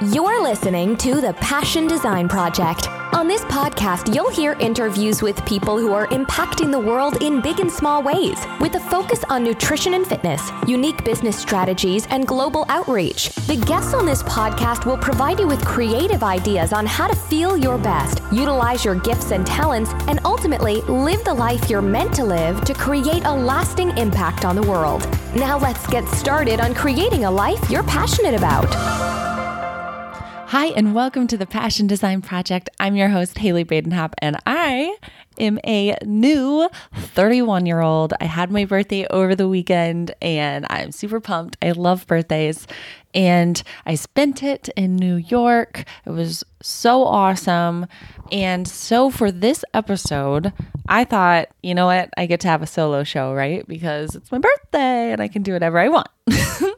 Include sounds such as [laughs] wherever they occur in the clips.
You're listening to the Passion Design Project. On this podcast, you'll hear interviews with people who are impacting the world in big and small ways, with a focus on nutrition and fitness, unique business strategies, and global outreach. The guests on this podcast will provide you with creative ideas on how to feel your best, utilize your gifts and talents, and ultimately live the life you're meant to live to create a lasting impact on the world. Now, let's get started on creating a life you're passionate about. Hi, and welcome to the Passion Design Project. I'm your host, Haley Badenhop, and I am a new 31 year old. I had my birthday over the weekend, and I'm super pumped. I love birthdays, and I spent it in New York. It was so awesome. And so, for this episode, I thought, you know what? I get to have a solo show, right? Because it's my birthday and I can do whatever I want. [laughs]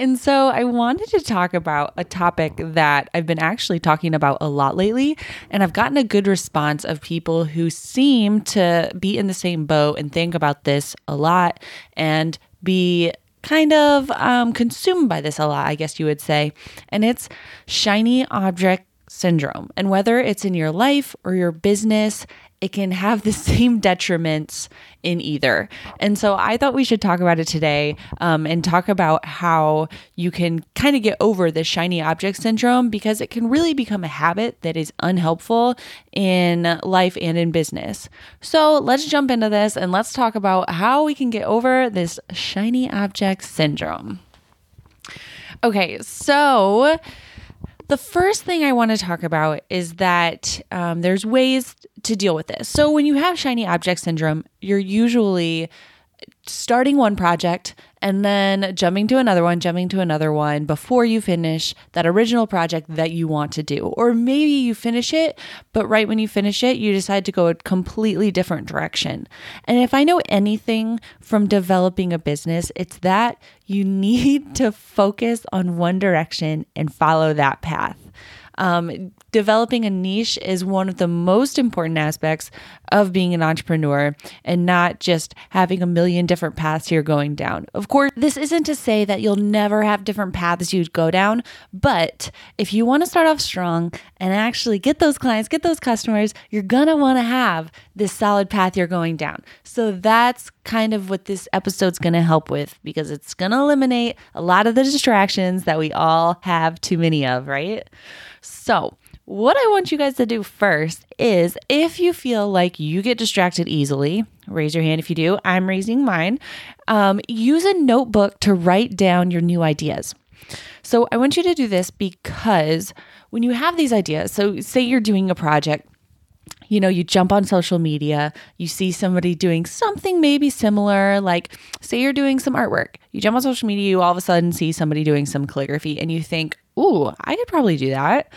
And so I wanted to talk about a topic that I've been actually talking about a lot lately. And I've gotten a good response of people who seem to be in the same boat and think about this a lot and be kind of um, consumed by this a lot, I guess you would say. And it's shiny object syndrome. And whether it's in your life or your business, it can have the [laughs] same detriments in either. And so I thought we should talk about it today um, and talk about how you can kind of get over the shiny object syndrome because it can really become a habit that is unhelpful in life and in business. So let's jump into this and let's talk about how we can get over this shiny object syndrome. Okay, so the first thing I want to talk about is that um, there's ways to deal with this. So, when you have shiny object syndrome, you're usually starting one project and then jumping to another one, jumping to another one before you finish that original project that you want to do. Or maybe you finish it, but right when you finish it, you decide to go a completely different direction. And if I know anything from developing a business, it's that you need [laughs] to focus on one direction and follow that path. Um, developing a niche is one of the most important aspects of being an entrepreneur and not just having a million different paths you're going down. Of course, this isn't to say that you'll never have different paths you'd go down, but if you want to start off strong and actually get those clients, get those customers, you're going to want to have this solid path you're going down. So that's kind of what this episode's going to help with because it's going to eliminate a lot of the distractions that we all have too many of, right? So, what I want you guys to do first is if you feel like you get distracted easily, raise your hand if you do. I'm raising mine. Um, use a notebook to write down your new ideas. So I want you to do this because when you have these ideas, so say you're doing a project, you know, you jump on social media, you see somebody doing something maybe similar, like say you're doing some artwork. You jump on social media, you all of a sudden see somebody doing some calligraphy, and you think, ooh, I could probably do that.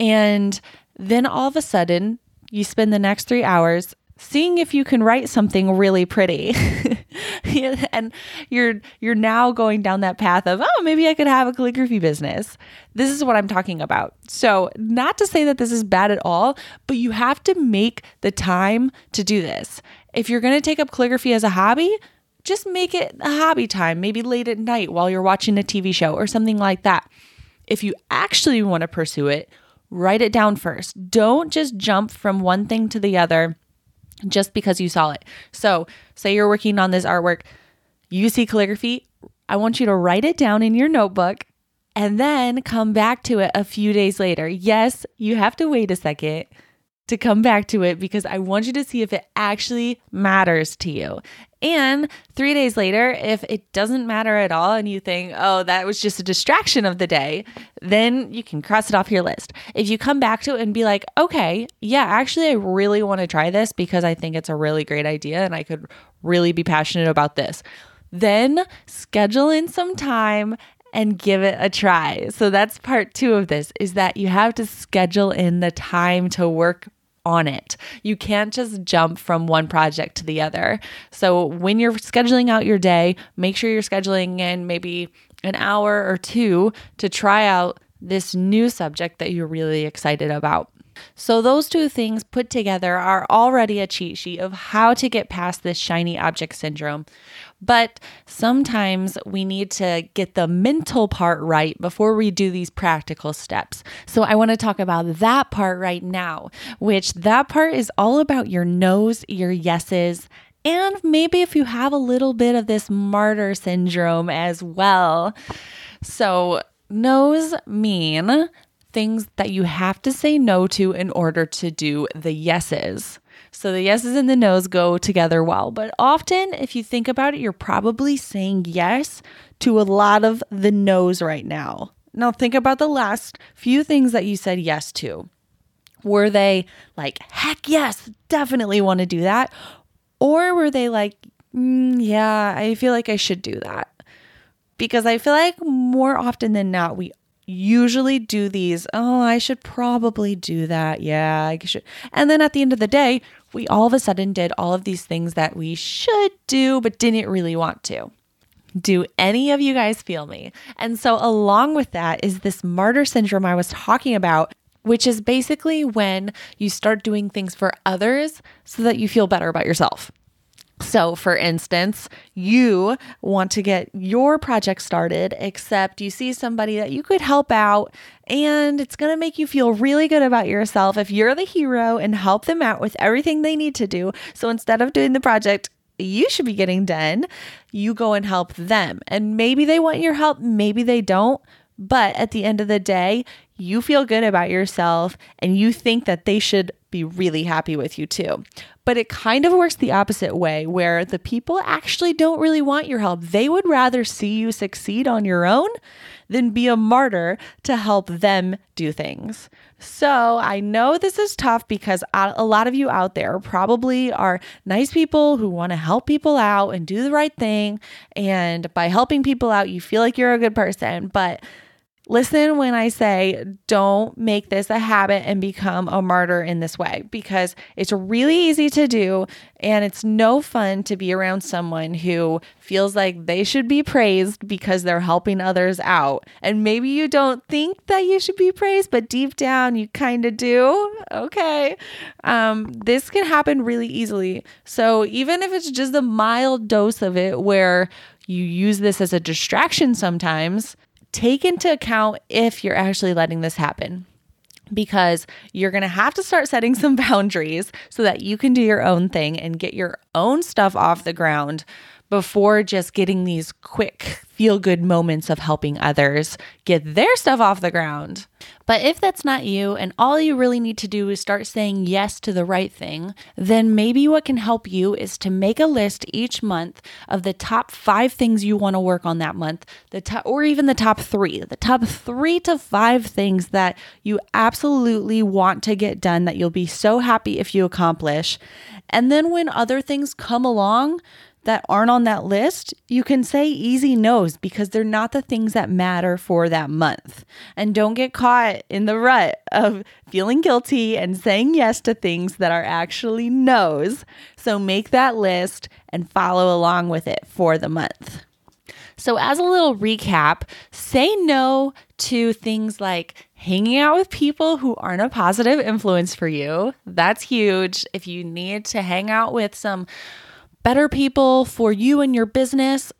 And then all of a sudden, you spend the next three hours seeing if you can write something really pretty. [laughs] and you're you're now going down that path of oh maybe I could have a calligraphy business. This is what I'm talking about. So, not to say that this is bad at all, but you have to make the time to do this. If you're going to take up calligraphy as a hobby, just make it a hobby time, maybe late at night while you're watching a TV show or something like that. If you actually want to pursue it, write it down first. Don't just jump from one thing to the other just because you saw it. So, say you're working on this artwork, you see calligraphy, I want you to write it down in your notebook and then come back to it a few days later. Yes, you have to wait a second to come back to it because I want you to see if it actually matters to you. And three days later, if it doesn't matter at all and you think, oh, that was just a distraction of the day, then you can cross it off your list. If you come back to it and be like, okay, yeah, actually, I really want to try this because I think it's a really great idea and I could really be passionate about this, then schedule in some time and give it a try. So that's part 2 of this is that you have to schedule in the time to work on it. You can't just jump from one project to the other. So when you're scheduling out your day, make sure you're scheduling in maybe an hour or two to try out this new subject that you're really excited about. So, those two things put together are already a cheat sheet of how to get past this shiny object syndrome. But sometimes we need to get the mental part right before we do these practical steps. So I want to talk about that part right now, which that part is all about your no's, your yeses, and maybe if you have a little bit of this martyr syndrome as well. So, no's mean things that you have to say no to in order to do the yeses. So the yeses and the nos go together well. But often, if you think about it, you're probably saying yes to a lot of the nos right now. Now, think about the last few things that you said yes to. Were they like, heck yes, definitely want to do that? Or were they like, mm, yeah, I feel like I should do that? Because I feel like more often than not, we usually do these, oh, I should probably do that. Yeah, I should. And then at the end of the day, we all of a sudden did all of these things that we should do, but didn't really want to. Do any of you guys feel me? And so, along with that, is this martyr syndrome I was talking about, which is basically when you start doing things for others so that you feel better about yourself. So, for instance, you want to get your project started, except you see somebody that you could help out, and it's going to make you feel really good about yourself if you're the hero and help them out with everything they need to do. So, instead of doing the project, you should be getting done, you go and help them. And maybe they want your help, maybe they don't. But at the end of the day, you feel good about yourself and you think that they should be really happy with you too. But it kind of works the opposite way, where the people actually don't really want your help. They would rather see you succeed on your own than be a martyr to help them do things. So I know this is tough because a lot of you out there probably are nice people who want to help people out and do the right thing. And by helping people out, you feel like you're a good person. But Listen when I say don't make this a habit and become a martyr in this way because it's really easy to do and it's no fun to be around someone who feels like they should be praised because they're helping others out. And maybe you don't think that you should be praised, but deep down you kind of do. Okay. Um, this can happen really easily. So even if it's just a mild dose of it where you use this as a distraction sometimes, take into account if you're actually letting this happen because you're going to have to start setting some [laughs] boundaries so that you can do your own thing and get your own stuff off the ground before just getting these quick feel good moments of helping others get their stuff off the ground. But if that's not you and all you really need to do is start saying yes to the right thing, then maybe what can help you is to make a list each month of the top 5 things you want to work on that month, the top or even the top 3, the top 3 to 5 things that you absolutely want to get done that you'll be so happy if you accomplish. And then when other things come along, that aren't on that list, you can say easy no's because they're not the things that matter for that month. And don't get caught in the rut of feeling guilty and saying yes to things that are actually no's. So make that list and follow along with it for the month. So, as a little recap, say no to things like hanging out with people who aren't a positive influence for you. That's huge. If you need to hang out with some better people for you and your business,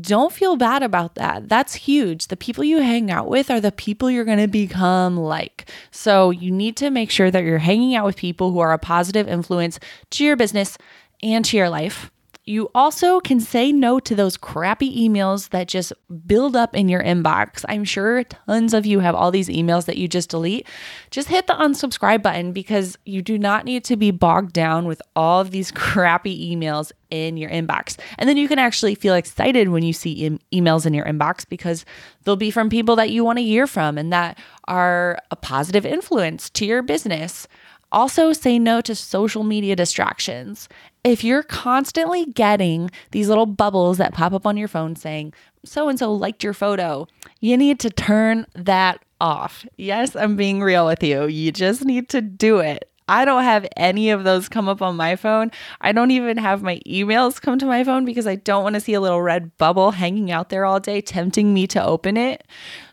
don't feel bad about that. That's huge. The people you hang out with are the people you're going to become like. So you need to make sure that you're hanging out with people who are a positive influence to your business and to your life. You also can say no to those crappy emails that just build up in your inbox. I'm sure tons of you have all these emails that you just delete. Just hit the unsubscribe button because you do not need to be bogged down with all of these [laughs] crappy emails in your inbox. And then you can actually feel excited when you see em- emails in your inbox because they'll be from people that you want to hear from and that are a positive influence to your business. Also, say no to social media distractions if you're constantly getting these little bubbles that pop up on your phone saying, so and so liked your photo, you need to turn that off. Yes, I'm being real with you. You just need to do it. I don't have any of those come up on my phone. I don't even have my emails come to my phone because I don't want to see a little red bubble hanging out there all day, tempting me to open it.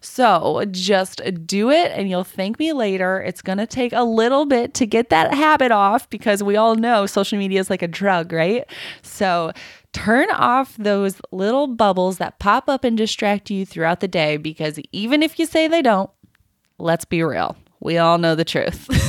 So just do it and you'll thank me later. It's going to take a little bit to get that habit off because we all know social media is like a drug, right? So turn off those little bubbles that pop up and distract you throughout the day because even if you say they don't, let's be real. We all know the truth. [laughs]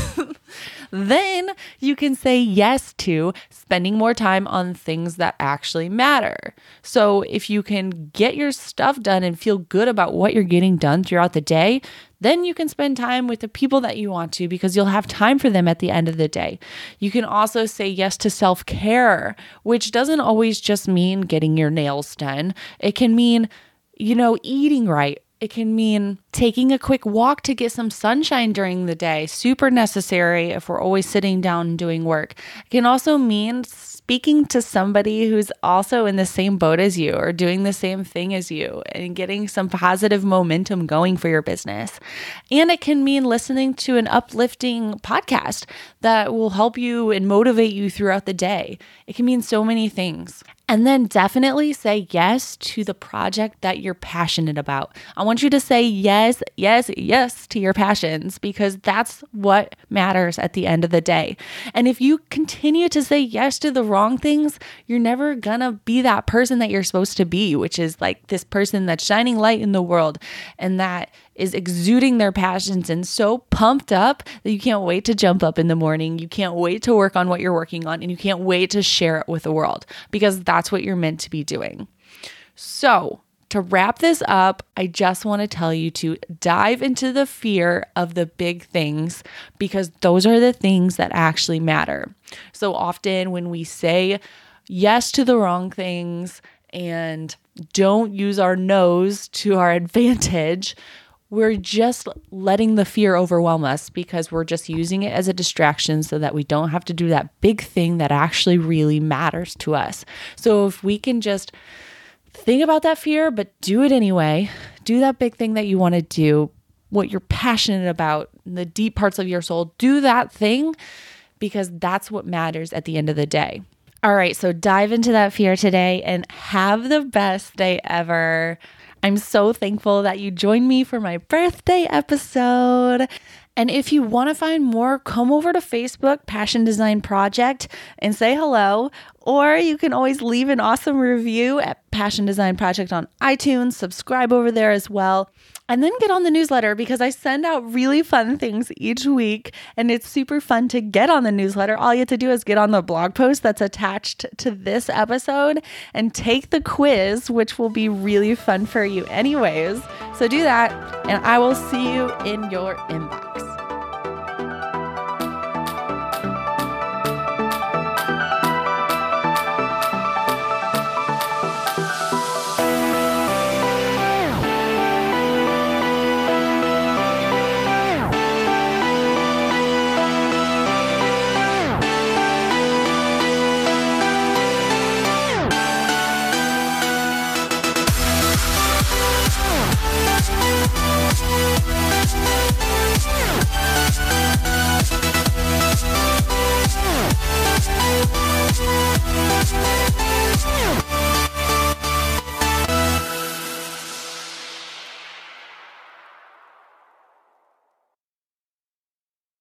then you can say yes to spending more time on things that actually matter. So, if you can get your stuff done and feel good about what you're getting done throughout the day, then you can spend time with the people that you want to because you'll have time for them at the end of the day. You can also say yes to self care, which doesn't always just mean getting your nails done, it can mean you know, eating right, it can mean taking a quick walk to get some sunshine during the day, super necessary if we're always sitting down doing work. It can also mean speaking to somebody who's also in the same boat as you or doing the same thing as you and getting some positive momentum going for your business. And it can mean listening to an uplifting podcast that will help you and motivate you throughout the day. It can mean so many things. And then definitely say yes to the project that you're passionate about. I want you to say yes, yes, yes to your passions because that's what matters at the end of the day. And if you continue to say yes to the wrong things, you're never gonna be that person that you're supposed to be, which is like this person that's shining light in the world and that is exuding their passions and so pumped up that you can't wait to jump up in the morning. You can't wait to work on what you're working on and you can't wait to share it with the world because that's what you're meant to be doing. So, to wrap this up, I just want to tell you to dive into the fear of the big things because those are the things that actually matter. So often when we say yes to the wrong things and don't use our no's to our [laughs] advantage, we're just letting the fear overwhelm us because we're just using it as a distraction so that we don't have to do that big thing that actually really matters to us. So if we can just think about that fear, but do it anyway, do that big thing that you want to do, what you're passionate about, the deep parts of your soul, do that thing because that's what matters at the end of the day. All right, so dive into that fear today and have the best day ever. I'm so thankful that you joined me for my birthday episode. And if you want to find more, come over to Facebook, Passion Design Project, and say hello. Or you can always leave an awesome review at Passion Design Project on iTunes. Subscribe over there as well. And then get on the newsletter because I send out really fun things each week and it's super fun to get on the newsletter. All you have to do is get on the blog post that's attached to this episode and take the quiz, which will be really fun for you, anyways. So do that, and I will see you in your inbox.